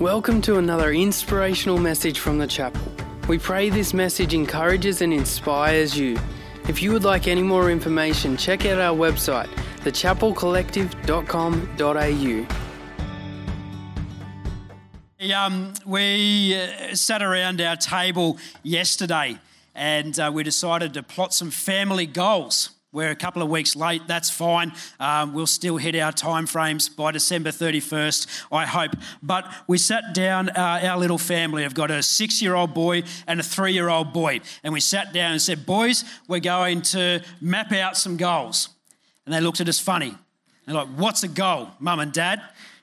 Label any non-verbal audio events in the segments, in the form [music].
Welcome to another inspirational message from the chapel. We pray this message encourages and inspires you. If you would like any more information, check out our website, thechapelcollective.com.au. Um, we uh, sat around our table yesterday and uh, we decided to plot some family goals. We're a couple of weeks late, that's fine. Um, we'll still hit our timeframes by December 31st, I hope. But we sat down, uh, our little family, I've got a six year old boy and a three year old boy, and we sat down and said, Boys, we're going to map out some goals. And they looked at us funny. They're like, What's a goal, mum and dad?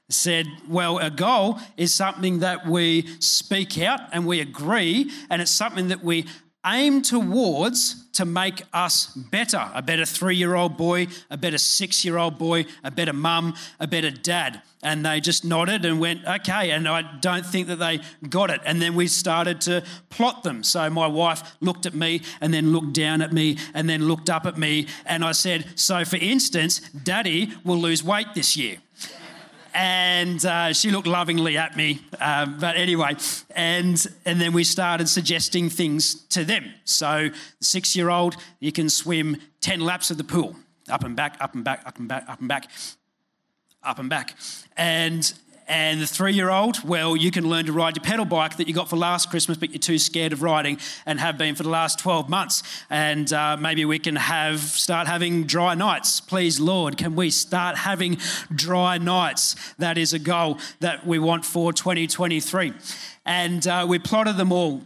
said, Well, a goal is something that we speak out and we agree, and it's something that we aim towards to make us better a better three year old boy, a better six year old boy, a better mum, a better dad. And they just nodded and went, okay. And I don't think that they got it. And then we started to plot them. So my wife looked at me and then looked down at me and then looked up at me. And I said, So for instance, daddy will lose weight this year and uh, she looked lovingly at me. Um, but anyway, and and then we started suggesting things to them. So, the six-year-old, you can swim ten laps of the pool, up and back, up and back, up and back, up and back, up and back, and and the three year old, well, you can learn to ride your pedal bike that you got for last Christmas, but you're too scared of riding and have been for the last 12 months. And uh, maybe we can have start having dry nights. Please, Lord, can we start having dry nights? That is a goal that we want for 2023. And uh, we plotted them all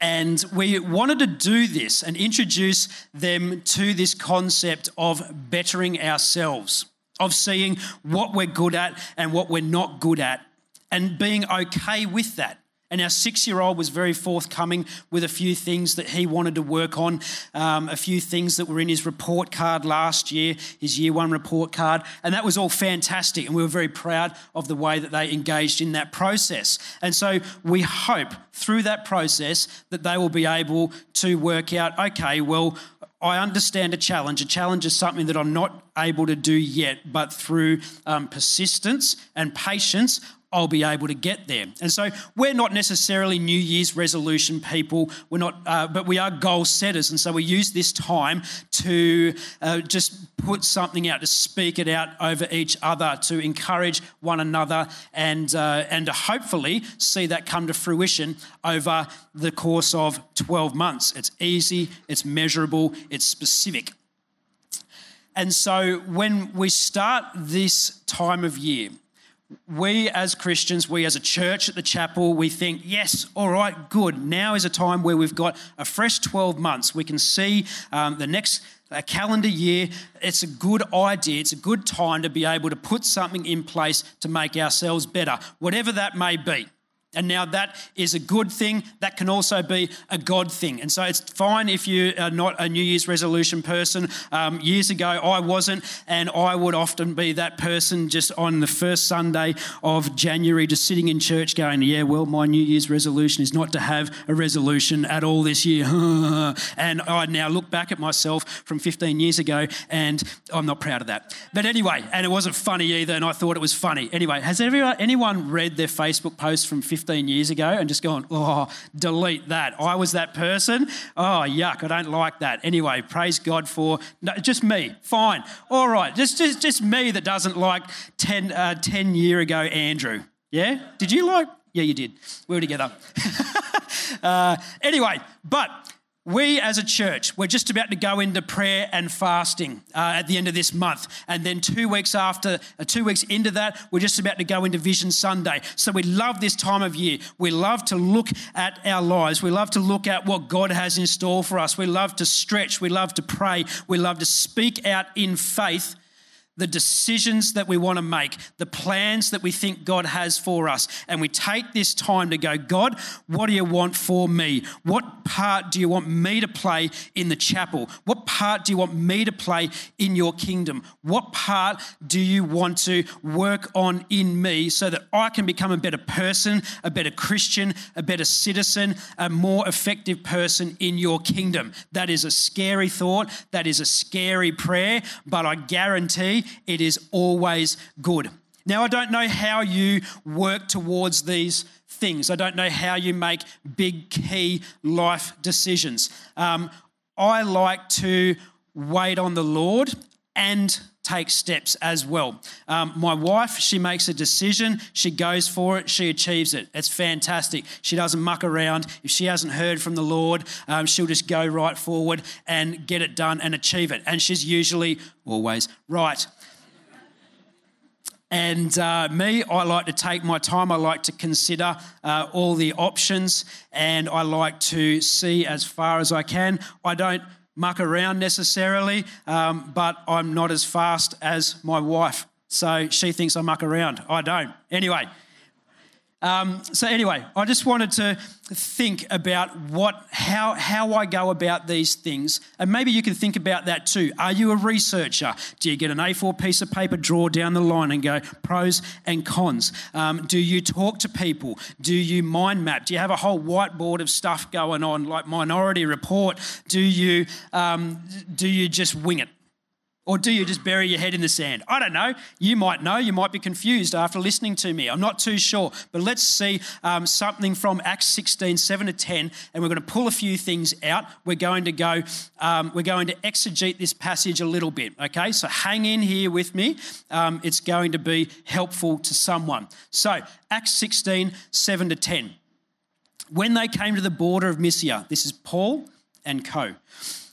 and we wanted to do this and introduce them to this concept of bettering ourselves of seeing what we're good at and what we're not good at and being okay with that. And our six year old was very forthcoming with a few things that he wanted to work on, um, a few things that were in his report card last year, his year one report card. And that was all fantastic. And we were very proud of the way that they engaged in that process. And so we hope through that process that they will be able to work out okay, well, I understand a challenge. A challenge is something that I'm not able to do yet, but through um, persistence and patience, I'll be able to get there. And so we're not necessarily New Year's resolution people. We're not, uh, but we are goal setters. And so we use this time to uh, just put something out, to speak it out over each other, to encourage one another, and uh, and to hopefully see that come to fruition over the course of 12 months. It's easy, it's measurable, it's specific. And so when we start this time of year, we as Christians, we as a church at the chapel, we think, yes, all right, good. Now is a time where we've got a fresh 12 months. We can see um, the next a calendar year. It's a good idea. It's a good time to be able to put something in place to make ourselves better, whatever that may be. And now that is a good thing. That can also be a God thing. And so it's fine if you are not a New Year's resolution person. Um, years ago, I wasn't, and I would often be that person just on the first Sunday of January, just sitting in church going, Yeah, well, my New Year's resolution is not to have a resolution at all this year. [laughs] and I now look back at myself from 15 years ago, and I'm not proud of that. But anyway, and it wasn't funny either, and I thought it was funny. Anyway, has anyone read their Facebook post from 15 15 years ago and just gone, oh, delete that. I was that person. Oh, yuck, I don't like that. Anyway, praise God for no, just me. Fine. All right, just, just, just me that doesn't like 10, uh, 10 year ago Andrew. Yeah? Did you like? Yeah, you did. We were together. [laughs] uh, anyway, but we as a church, we're just about to go into prayer and fasting uh, at the end of this month. And then two weeks after, uh, two weeks into that, we're just about to go into Vision Sunday. So we love this time of year. We love to look at our lives. We love to look at what God has in store for us. We love to stretch. We love to pray. We love to speak out in faith the decisions that we want to make, the plans that we think God has for us. And we take this time to go, God, what do you want for me? What part do you want me to play in the chapel? What part do you want me to play in your kingdom? What part do you want to work on in me so that I can become a better person, a better Christian, a better citizen, a more effective person in your kingdom? That is a scary thought. That is a scary prayer, but I guarantee it is always good. Now, I don't know how you work towards these things. I don't know how you make big key life decisions. Um, I like to wait on the Lord and take steps as well. Um, my wife, she makes a decision, she goes for it, she achieves it. It's fantastic. She doesn't muck around. If she hasn't heard from the Lord, um, she'll just go right forward and get it done and achieve it. And she's usually always right. And uh, me, I like to take my time. I like to consider uh, all the options and I like to see as far as I can. I don't muck around necessarily, um, but I'm not as fast as my wife. So she thinks I muck around. I don't. Anyway, um, so anyway, I just wanted to think about what, how, how I go about these things, and maybe you can think about that too. Are you a researcher? Do you get an A4 piece of paper, draw down the line, and go pros and cons? Um, do you talk to people? Do you mind map? Do you have a whole whiteboard of stuff going on, like Minority Report? Do you um, do you just wing it? Or do you just bury your head in the sand? I don't know. You might know. You might be confused after listening to me. I'm not too sure. But let's see um, something from Acts 16, 7 to 10, and we're going to pull a few things out. We're going to go, um, we're going to exegete this passage a little bit, okay? So hang in here with me. Um, it's going to be helpful to someone. So, Acts 16, 7 to 10. When they came to the border of Mysia, this is Paul and co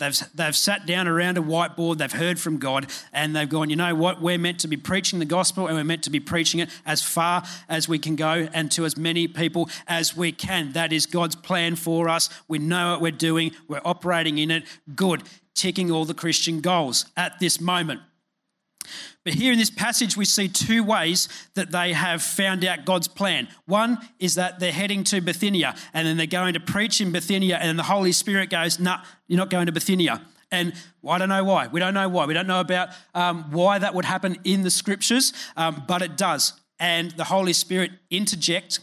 They've, they've sat down around a whiteboard, they've heard from God, and they've gone, you know what? We're meant to be preaching the gospel and we're meant to be preaching it as far as we can go and to as many people as we can. That is God's plan for us. We know what we're doing, we're operating in it. Good. Ticking all the Christian goals at this moment. But here in this passage, we see two ways that they have found out God's plan. One is that they're heading to Bithynia and then they're going to preach in Bithynia, and the Holy Spirit goes, Nah, you're not going to Bithynia. And I don't know why. We don't know why. We don't know about um, why that would happen in the scriptures, um, but it does. And the Holy Spirit interject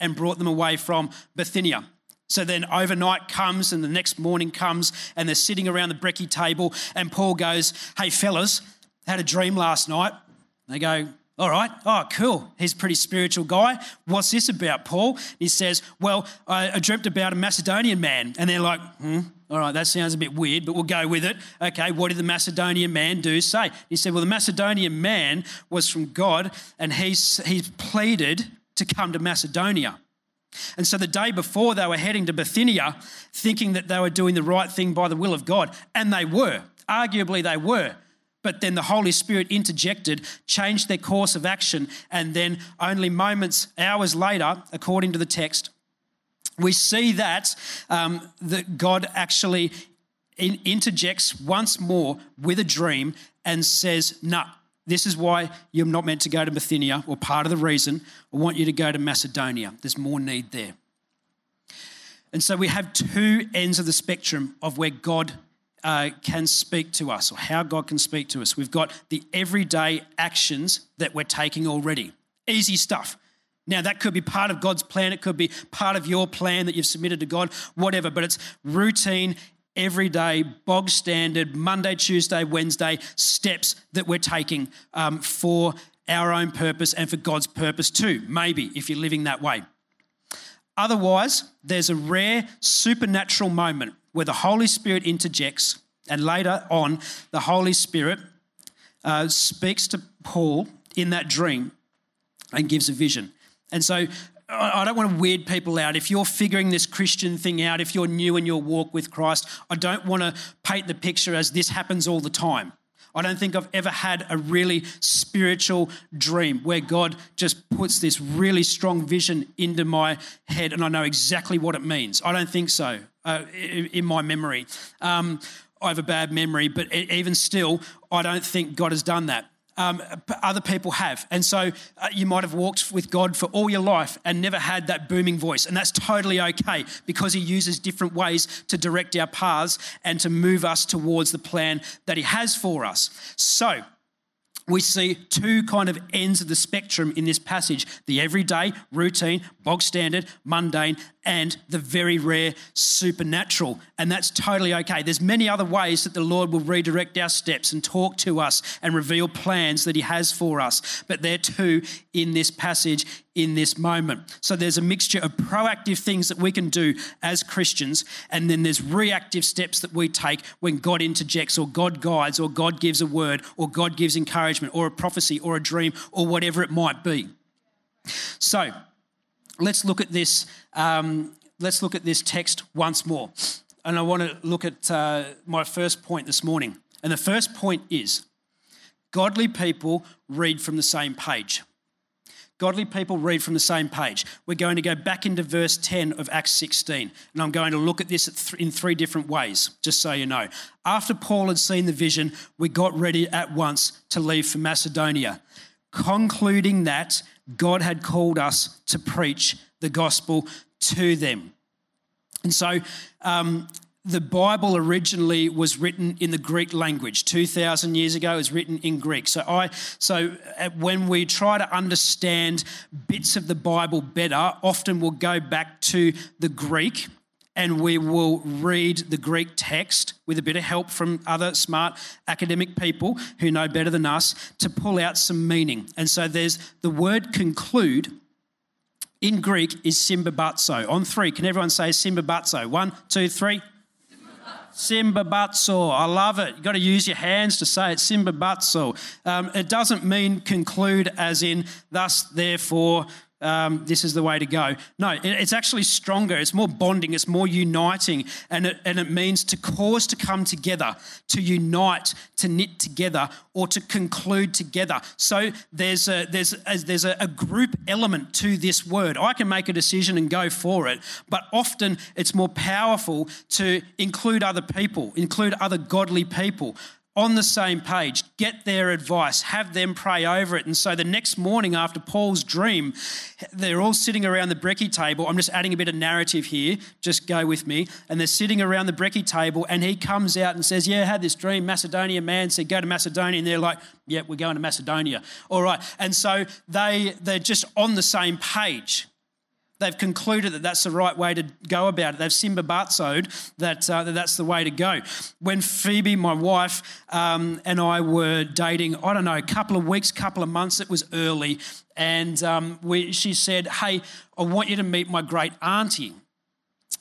and brought them away from Bithynia. So then overnight comes and the next morning comes and they're sitting around the brekkie table and Paul goes, Hey fellas, had a dream last night. They go, all right, oh, cool. He's a pretty spiritual guy. What's this about, Paul? He says, Well, I, dreamt about a Macedonian man. And they're like, Hmm, all right, that sounds a bit weird, but we'll go with it. Okay, what did the Macedonian man do say? He said, Well, the Macedonian man was from God and he's, he's pleaded to come to Macedonia. And so the day before, they were heading to Bithynia, thinking that they were doing the right thing by the will of God. And they were. Arguably, they were. But then the Holy Spirit interjected, changed their course of action, and then only moments, hours later, according to the text, we see that, um, that God actually in, interjects once more with a dream and says, Nah, this is why you're not meant to go to Bithynia, or part of the reason. I want you to go to Macedonia. There's more need there. And so we have two ends of the spectrum of where God uh, can speak to us or how God can speak to us. We've got the everyday actions that we're taking already. Easy stuff. Now, that could be part of God's plan, it could be part of your plan that you've submitted to God, whatever, but it's routine, everyday, bog standard, Monday, Tuesday, Wednesday steps that we're taking um, for our own purpose and for God's purpose too, maybe if you're living that way. Otherwise, there's a rare supernatural moment where the Holy Spirit interjects, and later on, the Holy Spirit uh, speaks to Paul in that dream and gives a vision. And so I don't want to weird people out. If you're figuring this Christian thing out, if you're new in your walk with Christ, I don't want to paint the picture as this happens all the time. I don't think I've ever had a really spiritual dream where God just puts this really strong vision into my head and I know exactly what it means. I don't think so uh, in my memory. Um, I have a bad memory, but even still, I don't think God has done that. um, other people have. And so uh, you might have walked with God for all your life and never had that booming voice. And that's totally okay because He uses different ways to direct our paths and to move us towards the plan that He has for us. So, we see two kind of ends of the spectrum in this passage the everyday, routine, bog standard, mundane, and the very rare supernatural. And that's totally okay. There's many other ways that the Lord will redirect our steps and talk to us and reveal plans that He has for us. But there too in this passage in this moment. So there's a mixture of proactive things that we can do as Christians, and then there's reactive steps that we take when God interjects or God guides or God gives a word or God gives encouragement or a prophecy or a dream or whatever it might be. So let's look at this. Um, let's look at this text once more, and I want to look at uh, my first point this morning. And the first point is godly people read from the same page. Godly people read from the same page. We're going to go back into verse 10 of Acts 16, and I'm going to look at this in three different ways, just so you know. After Paul had seen the vision, we got ready at once to leave for Macedonia, concluding that God had called us to preach the gospel to them. And so um, the Bible originally was written in the Greek language. 2,000 years ago, it was written in Greek. So, I, so uh, when we try to understand bits of the Bible better, often we'll go back to the Greek and we will read the Greek text with a bit of help from other smart academic people who know better than us to pull out some meaning. And so there's the word conclude in Greek is symbabazo. On three, can everyone say symbabazo? One, two, three. Simbabatso. I love it. You've got to use your hands to say it. Simbabatso. Um, it doesn't mean conclude as in thus, therefore, um, this is the way to go. No, it, it's actually stronger. It's more bonding. It's more uniting. And it, and it means to cause to come together, to unite, to knit together, or to conclude together. So there's a, there's a, there's a, a group element to this word. I can make a decision and go for it, but often it's more powerful to include other people, include other godly people on the same page, get their advice, have them pray over it. And so the next morning after Paul's dream, they're all sitting around the brekkie table. I'm just adding a bit of narrative here, just go with me. And they're sitting around the brekkie table, and he comes out and says, Yeah, I had this dream. Macedonia man said, Go to Macedonia. And they're like, Yeah, we're going to Macedonia. All right. And so they, they're just on the same page. They've concluded that that's the right way to go about it. They've simbabatsoed that, uh, that that's the way to go. When Phoebe, my wife, um, and I were dating, I don't know, a couple of weeks, couple of months, it was early, and um, we, she said, Hey, I want you to meet my great auntie.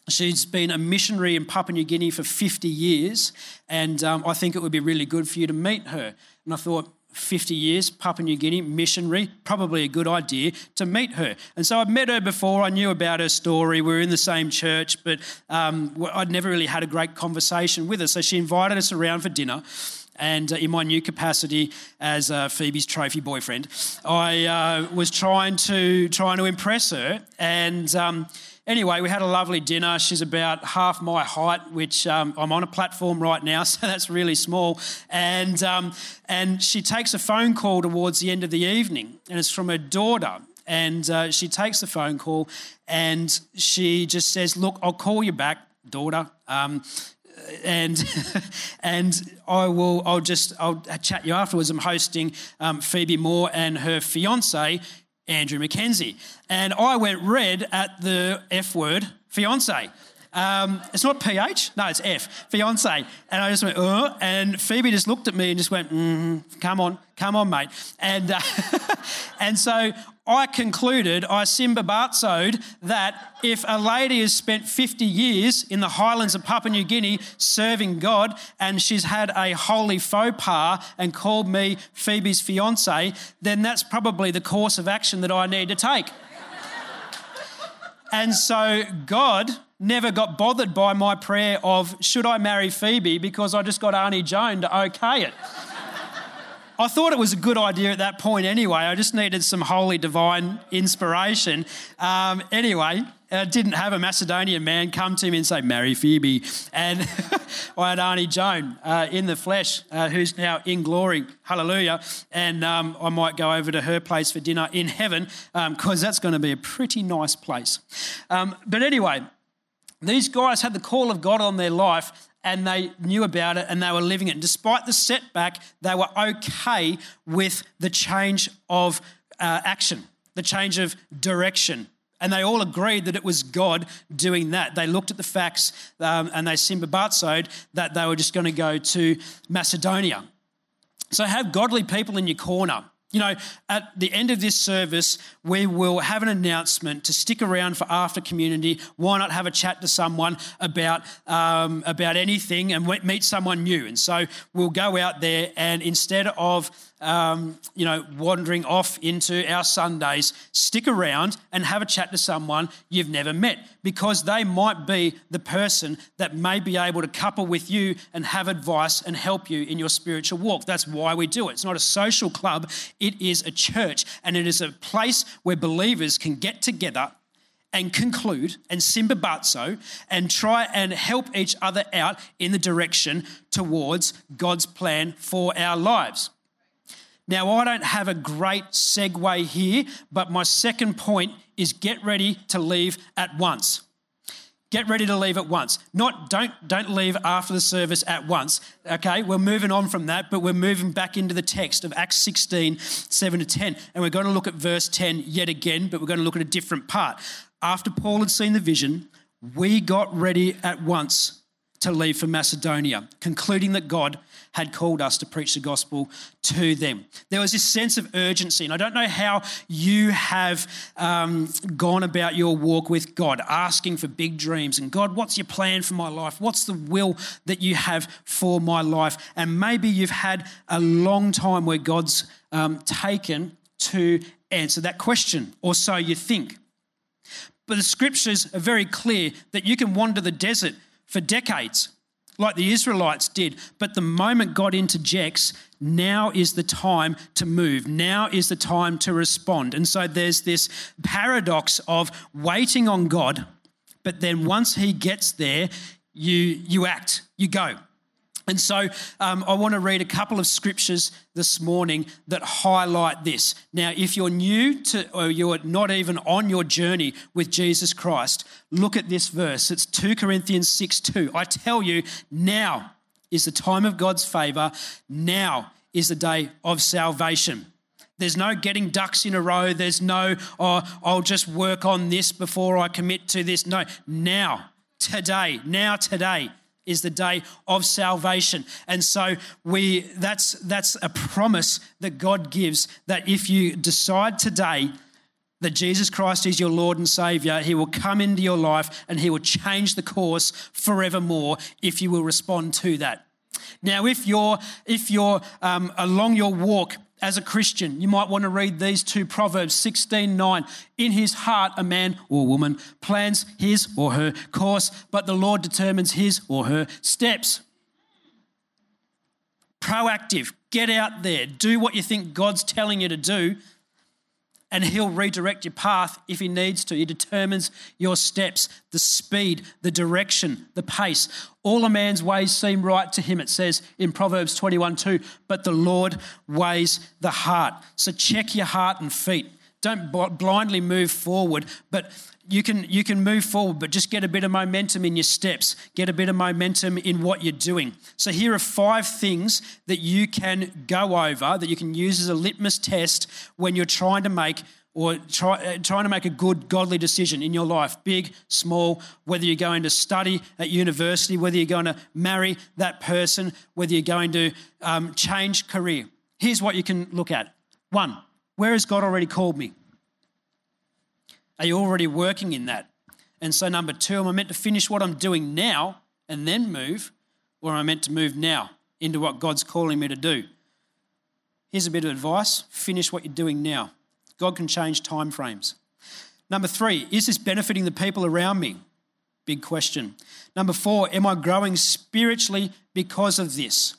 She's been a missionary in Papua New Guinea for 50 years, and um, I think it would be really good for you to meet her. And I thought, 50 years, Papua New Guinea, missionary, probably a good idea to meet her. And so I'd met her before, I knew about her story, we were in the same church, but um, I'd never really had a great conversation with her. So she invited us around for dinner. And uh, in my new capacity as uh, Phoebe's trophy boyfriend, I uh, was trying to trying to impress her, and um, Anyway, we had a lovely dinner. She's about half my height, which um, I'm on a platform right now, [laughs] so that's really small. And, um, and she takes a phone call towards the end of the evening, and it's from her daughter. And uh, she takes the phone call and she just says, Look, I'll call you back, daughter. Um, and [laughs] and I will I'll just I'll chat you afterwards. I'm hosting um, Phoebe Moore and her fiance Andrew McKenzie, And I went red at the F word, fiance. Um, it's not PH, no, it's F, fiance. And I just went, uh, and Phoebe just looked at me and just went, mm, come on, come on, mate. And, uh, [laughs] and so I concluded, I simbabatsoed that if a lady has spent 50 years in the highlands of Papua New Guinea serving God and she's had a holy faux pas and called me Phoebe's fiance, then that's probably the course of action that I need to take. and so God never got bothered by my prayer of, should I marry Phoebe? Because I just got Auntie Joan to okay it. I thought it was a good idea at that point anyway. I just needed some holy divine inspiration. Um, anyway, I didn't have a Macedonian man come to me and say, Marry Phoebe. And [laughs] I had Auntie Joan uh, in the flesh, uh, who's now in glory. Hallelujah. And um, I might go over to her place for dinner in heaven because um, that's going to be a pretty nice place. Um, but anyway, these guys had the call of God on their life and they knew about it and they were living it. And despite the setback, they were okay with the change of uh, action, the change of direction. And they all agreed that it was God doing that. They looked at the facts um, and they sympathized that they were just going to go to Macedonia. So have godly people in your corner. You know, at the end of this service, we will have an announcement to stick around for after community. Why not have a chat to someone about um, about anything and meet someone new? And so we'll go out there, and instead of um, you know, wandering off into our Sundays, stick around and have a chat to someone you've never met because they might be the person that may be able to couple with you and have advice and help you in your spiritual walk. That's why we do it. It's not a social club, it is a church and it is a place where believers can get together and conclude and simbabatso and try and help each other out in the direction towards God's plan for our lives. Now, I don't have a great segue here, but my second point is get ready to leave at once. Get ready to leave at once. Not don't don't leave after the service at once. Okay, we're moving on from that, but we're moving back into the text of Acts 16, 7 to 10. And we're going to look at verse 10 yet again, but we're going to look at a different part. After Paul had seen the vision, we got ready at once to leave for Macedonia, concluding that God had called us to preach the gospel to them. There was this sense of urgency, and I don't know how you have um, gone about your walk with God, asking for big dreams and God, what's your plan for my life? What's the will that you have for my life? And maybe you've had a long time where God's um, taken to answer that question, or so you think. But the scriptures are very clear that you can wander the desert for decades like the Israelites did. But the moment God interjects, now is the time to move. Now is the time to respond. And so there's this paradox of waiting on God, but then once He gets there, you, you act, you go. And so um, I want to read a couple of scriptures this morning that highlight this. Now, if you're new to, or you're not even on your journey with Jesus Christ, look at this verse. It's 2 Corinthians 6 2. I tell you, now is the time of God's favor. Now is the day of salvation. There's no getting ducks in a row. There's no, oh, I'll just work on this before I commit to this. No, now, today, now, today is the day of salvation. And so we that's that's a promise that God gives that if you decide today that Jesus Christ is your Lord and Savior, He will come into your life and He will change the course forevermore if you will respond to that. Now, if you're if you're um, along your walk as a Christian, you might want to read these two Proverbs 16 9. In his heart, a man or woman plans his or her course, but the Lord determines his or her steps. Proactive, get out there, do what you think God's telling you to do, and He'll redirect your path if He needs to. He determines your steps, the speed, the direction, the pace. All a man's ways seem right to him, it says in Proverbs 21 2, but the Lord weighs the heart. So check your heart and feet. Don't blindly move forward, but you can you can move forward but just get a bit of momentum in your steps. Get a bit of momentum in what you're doing. So here are five things that you can go over that you can use as a litmus test when you're trying to make or try, uh, trying to make a good godly decision in your life big small whether you're going to study at university whether you're going to marry that person whether you're going to um, change career. Here's what you can look at. One where has god already called me are you already working in that? And so, number two, am I meant to finish what I'm doing now and then move, or am I meant to move now into what God's calling me to do? Here's a bit of advice finish what you're doing now. God can change time frames. Number three, is this benefiting the people around me? Big question. Number four, am I growing spiritually because of this?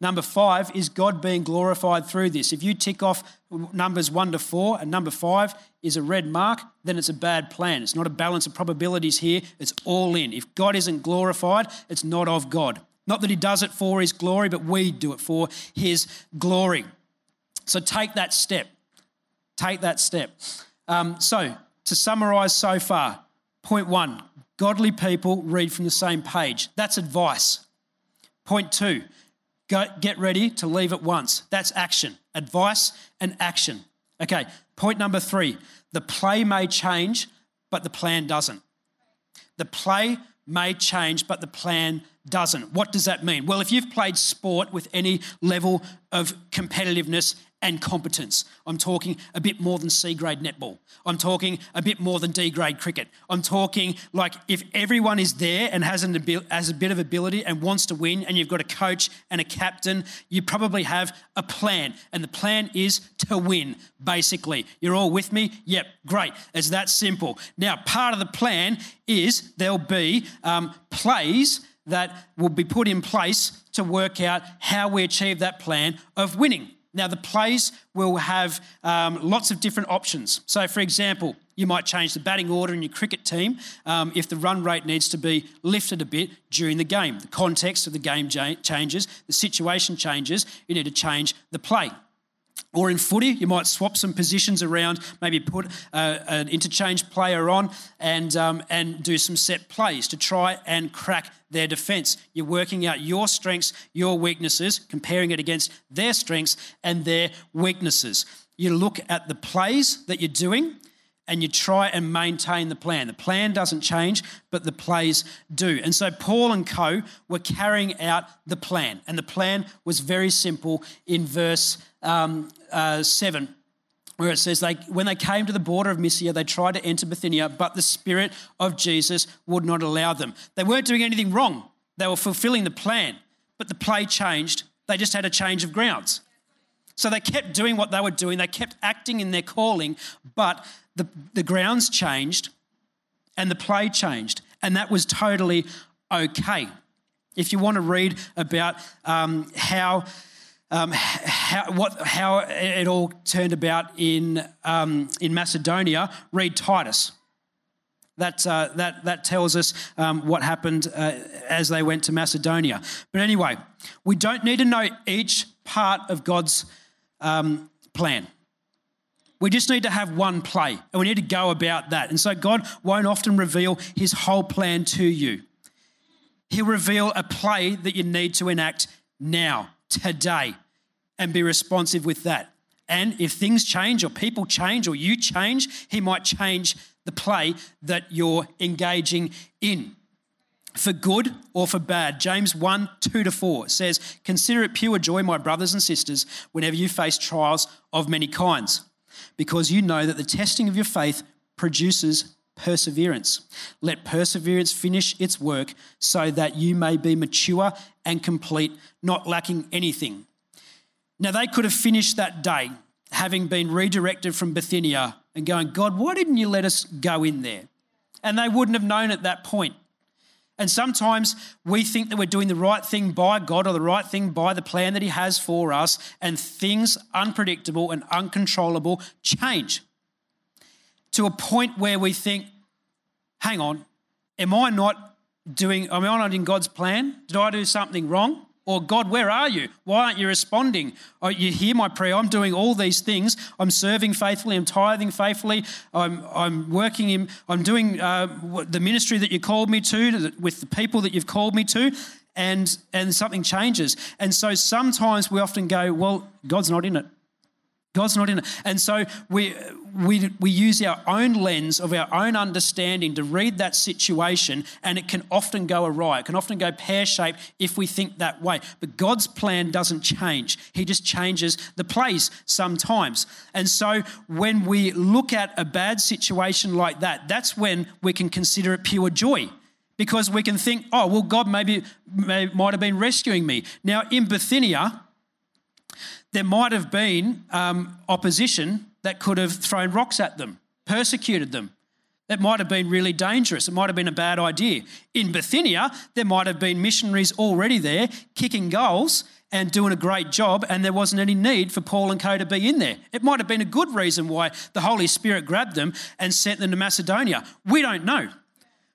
Number five is God being glorified through this. If you tick off numbers one to four and number five is a red mark, then it's a bad plan. It's not a balance of probabilities here, it's all in. If God isn't glorified, it's not of God. Not that He does it for His glory, but we do it for His glory. So take that step. Take that step. Um, so, to summarize so far, point one godly people read from the same page. That's advice. Point two, go, get ready to leave at once. That's action. Advice and action. Okay, point number three the play may change, but the plan doesn't. The play may change, but the plan doesn't. What does that mean? Well, if you've played sport with any level of competitiveness and competence. I'm talking a bit more than C grade netball. I'm talking a bit more than D grade cricket. I'm talking like if everyone is there and has, an abil- has a bit of ability and wants to win, and you've got a coach and a captain, you probably have a plan. And the plan is to win, basically. You're all with me? Yep, great. It's that simple. Now, part of the plan is there'll be um, plays that will be put in place to work out how we achieve that plan of winning. Now, the plays will have um, lots of different options. So, for example, you might change the batting order in your cricket team um, if the run rate needs to be lifted a bit during the game. The context of the game changes, the situation changes, you need to change the play. Or in footy, you might swap some positions around, maybe put uh, an interchange player on and, um, and do some set plays to try and crack their defence. You're working out your strengths, your weaknesses, comparing it against their strengths and their weaknesses. You look at the plays that you're doing and you try and maintain the plan. The plan doesn't change, but the plays do. And so Paul and co were carrying out the plan. And the plan was very simple in verse um, uh, 7 where it says they when they came to the border of Mysia, they tried to enter Bithynia, but the Spirit of Jesus would not allow them. They weren't doing anything wrong. They were fulfilling the plan, but the play changed. They just had a change of grounds. So they kept doing what they were doing. They kept acting in their calling, but the, the grounds changed and the play changed. And that was totally okay. If you want to read about um, how um, how, what, how it all turned about in, um, in Macedonia, read Titus. That, uh, that, that tells us um, what happened uh, as they went to Macedonia. But anyway, we don't need to know each part of God's um, plan. We just need to have one play and we need to go about that. And so God won't often reveal his whole plan to you. He'll reveal a play that you need to enact now today and be responsive with that. And if things change or people change or you change, he might change the play that you're engaging in. For good or for bad. James 1 2 to 4 says, Consider it pure joy, my brothers and sisters, whenever you face trials of many kinds, because you know that the testing of your faith produces perseverance. Let perseverance finish its work so that you may be mature and complete, not lacking anything. Now, they could have finished that day having been redirected from Bithynia and going, God, why didn't you let us go in there? And they wouldn't have known at that point. And sometimes we think that we're doing the right thing by God or the right thing by the plan that He has for us, and things unpredictable and uncontrollable change to a point where we think, hang on, am I not doing, am I not in God's plan? Did I do something wrong? Or, God, where are you? Why aren't you responding? Oh, you hear my prayer. I'm doing all these things. I'm serving faithfully. I'm tithing faithfully. I'm, I'm working in, I'm doing uh, the ministry that you called me to with the people that you've called me to. And, and something changes. And so sometimes we often go, well, God's not in it. God's not in it. And so we, we, we use our own lens of our own understanding to read that situation, and it can often go awry. It can often go pear shaped if we think that way. But God's plan doesn't change, He just changes the place sometimes. And so when we look at a bad situation like that, that's when we can consider it pure joy because we can think, oh, well, God maybe may, might have been rescuing me. Now, in Bithynia, there might have been um, opposition that could have thrown rocks at them, persecuted them. That might have been really dangerous. It might have been a bad idea. In Bithynia, there might have been missionaries already there kicking goals and doing a great job, and there wasn't any need for Paul and Co to be in there. It might have been a good reason why the Holy Spirit grabbed them and sent them to Macedonia. We don't know.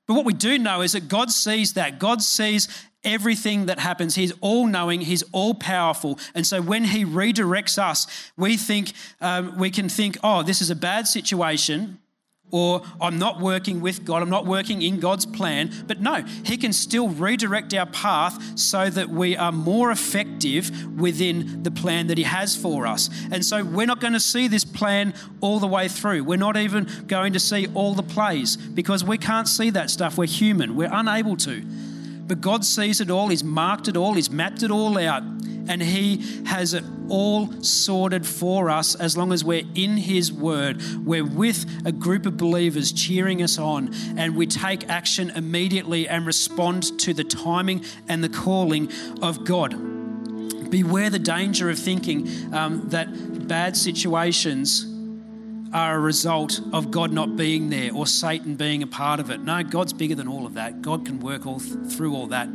But what we do know is that God sees that. God sees everything that happens. He's all knowing, He's all powerful. And so when He redirects us, we think, um, we can think, oh, this is a bad situation or I'm not working with God, I'm not working in God's plan. But no, He can still redirect our path so that we are more effective within the plan that He has for us. And so we're not going to see this plan all the way through. We're not even going to see all the plays because we can't see that stuff. We're human, we're unable to. But God sees it all, He's marked it all, He's mapped it all out and He has it all sorted for us as long as we're in His Word. We're with a group of believers cheering us on, and we take action immediately and respond to the timing and the calling of God. Beware the danger of thinking um, that bad situations are a result of God not being there or Satan being a part of it. No, God's bigger than all of that. God can work all th- through all that.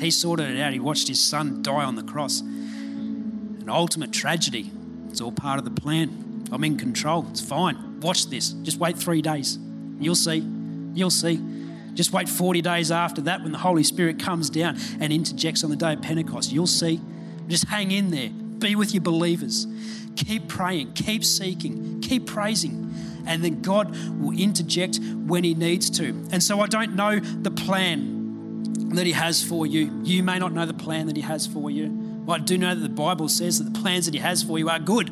He sorted it out. He watched his son die on the cross. An ultimate tragedy. It's all part of the plan. I'm in control. It's fine. Watch this. Just wait three days. You'll see. You'll see. Just wait 40 days after that when the Holy Spirit comes down and interjects on the day of Pentecost. You'll see. Just hang in there. Be with your believers. Keep praying. Keep seeking. Keep praising. And then God will interject when He needs to. And so I don't know the plan that He has for you. You may not know the plan that He has for you. But I do know that the Bible says that the plans that He has for you are good,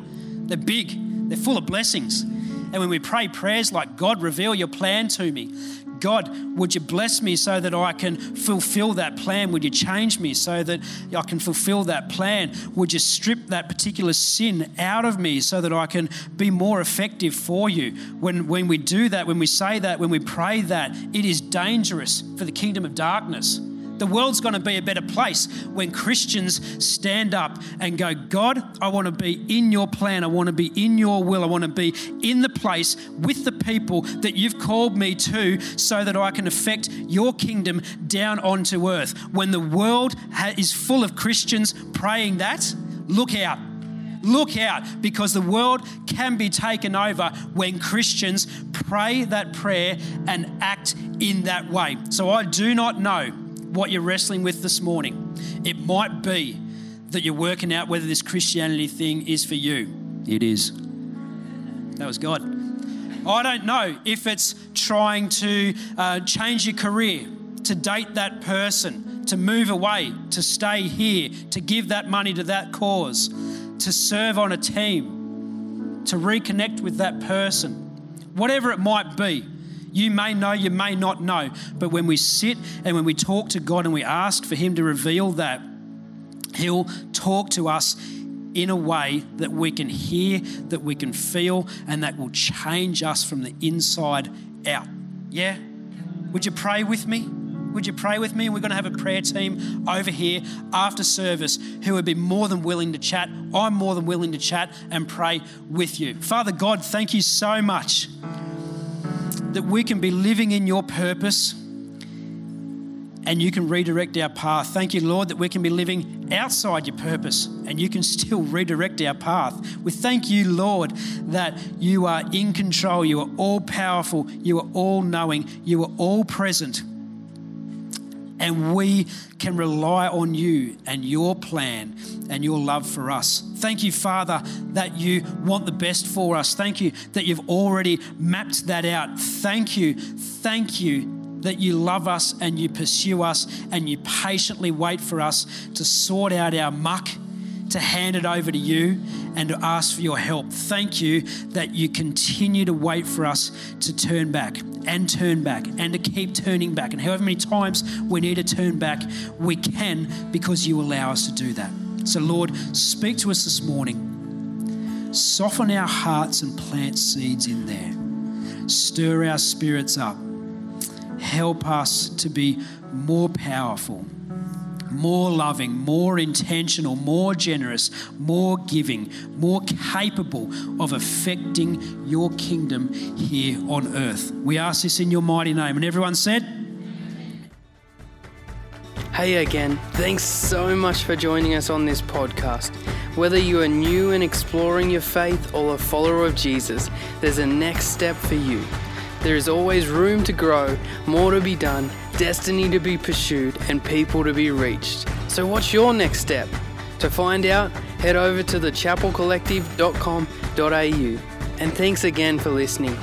they're big, they're full of blessings. And when we pray prayers like, God, reveal your plan to me, God, would you bless me so that I can fulfill that plan? Would you change me so that I can fulfill that plan? Would you strip that particular sin out of me so that I can be more effective for you? When, when we do that, when we say that, when we pray that, it is dangerous for the kingdom of darkness. The world's going to be a better place when Christians stand up and go, God, I want to be in your plan. I want to be in your will. I want to be in the place with the people that you've called me to so that I can affect your kingdom down onto earth. When the world is full of Christians praying that, look out. Look out because the world can be taken over when Christians pray that prayer and act in that way. So I do not know what you're wrestling with this morning. It might be that you're working out whether this Christianity thing is for you. It is. That was God. I don't know if it's trying to uh, change your career, to date that person, to move away, to stay here, to give that money to that cause, to serve on a team, to reconnect with that person. Whatever it might be, you may know, you may not know. But when we sit and when we talk to God and we ask for Him to reveal that, He'll talk to us in a way that we can hear, that we can feel, and that will change us from the inside out. Yeah? Would you pray with me? Would you pray with me? We're going to have a prayer team over here after service who would be more than willing to chat. I'm more than willing to chat and pray with you. Father God, thank you so much that we can be living in your purpose and you can redirect our path. Thank you, Lord, that we can be living outside your purpose and you can still redirect our path. We thank you, Lord, that you are in control. You are all powerful. You are all knowing. You are all present and we can rely on you and your plan and your love for us. Thank you, Father, that you want the best for us. Thank you that you've already mapped that out. Thank you, thank you that you love us and you pursue us and you patiently wait for us to sort out our muck to hand it over to you and to ask for your help. Thank you that you continue to wait for us to turn back and turn back and to keep turning back. And however many times we need to turn back, we can because you allow us to do that. So, Lord, speak to us this morning. Soften our hearts and plant seeds in there. Stir our spirits up. Help us to be more powerful more loving, more intentional, more generous, more giving, more capable of affecting your kingdom here on earth. We ask this in your mighty name. And everyone said, Hey again, thanks so much for joining us on this podcast. Whether you are new and exploring your faith or a follower of Jesus, there's a next step for you. There is always room to grow, more to be done, destiny to be pursued, and people to be reached. So, what's your next step? To find out, head over to thechapelcollective.com.au. And thanks again for listening.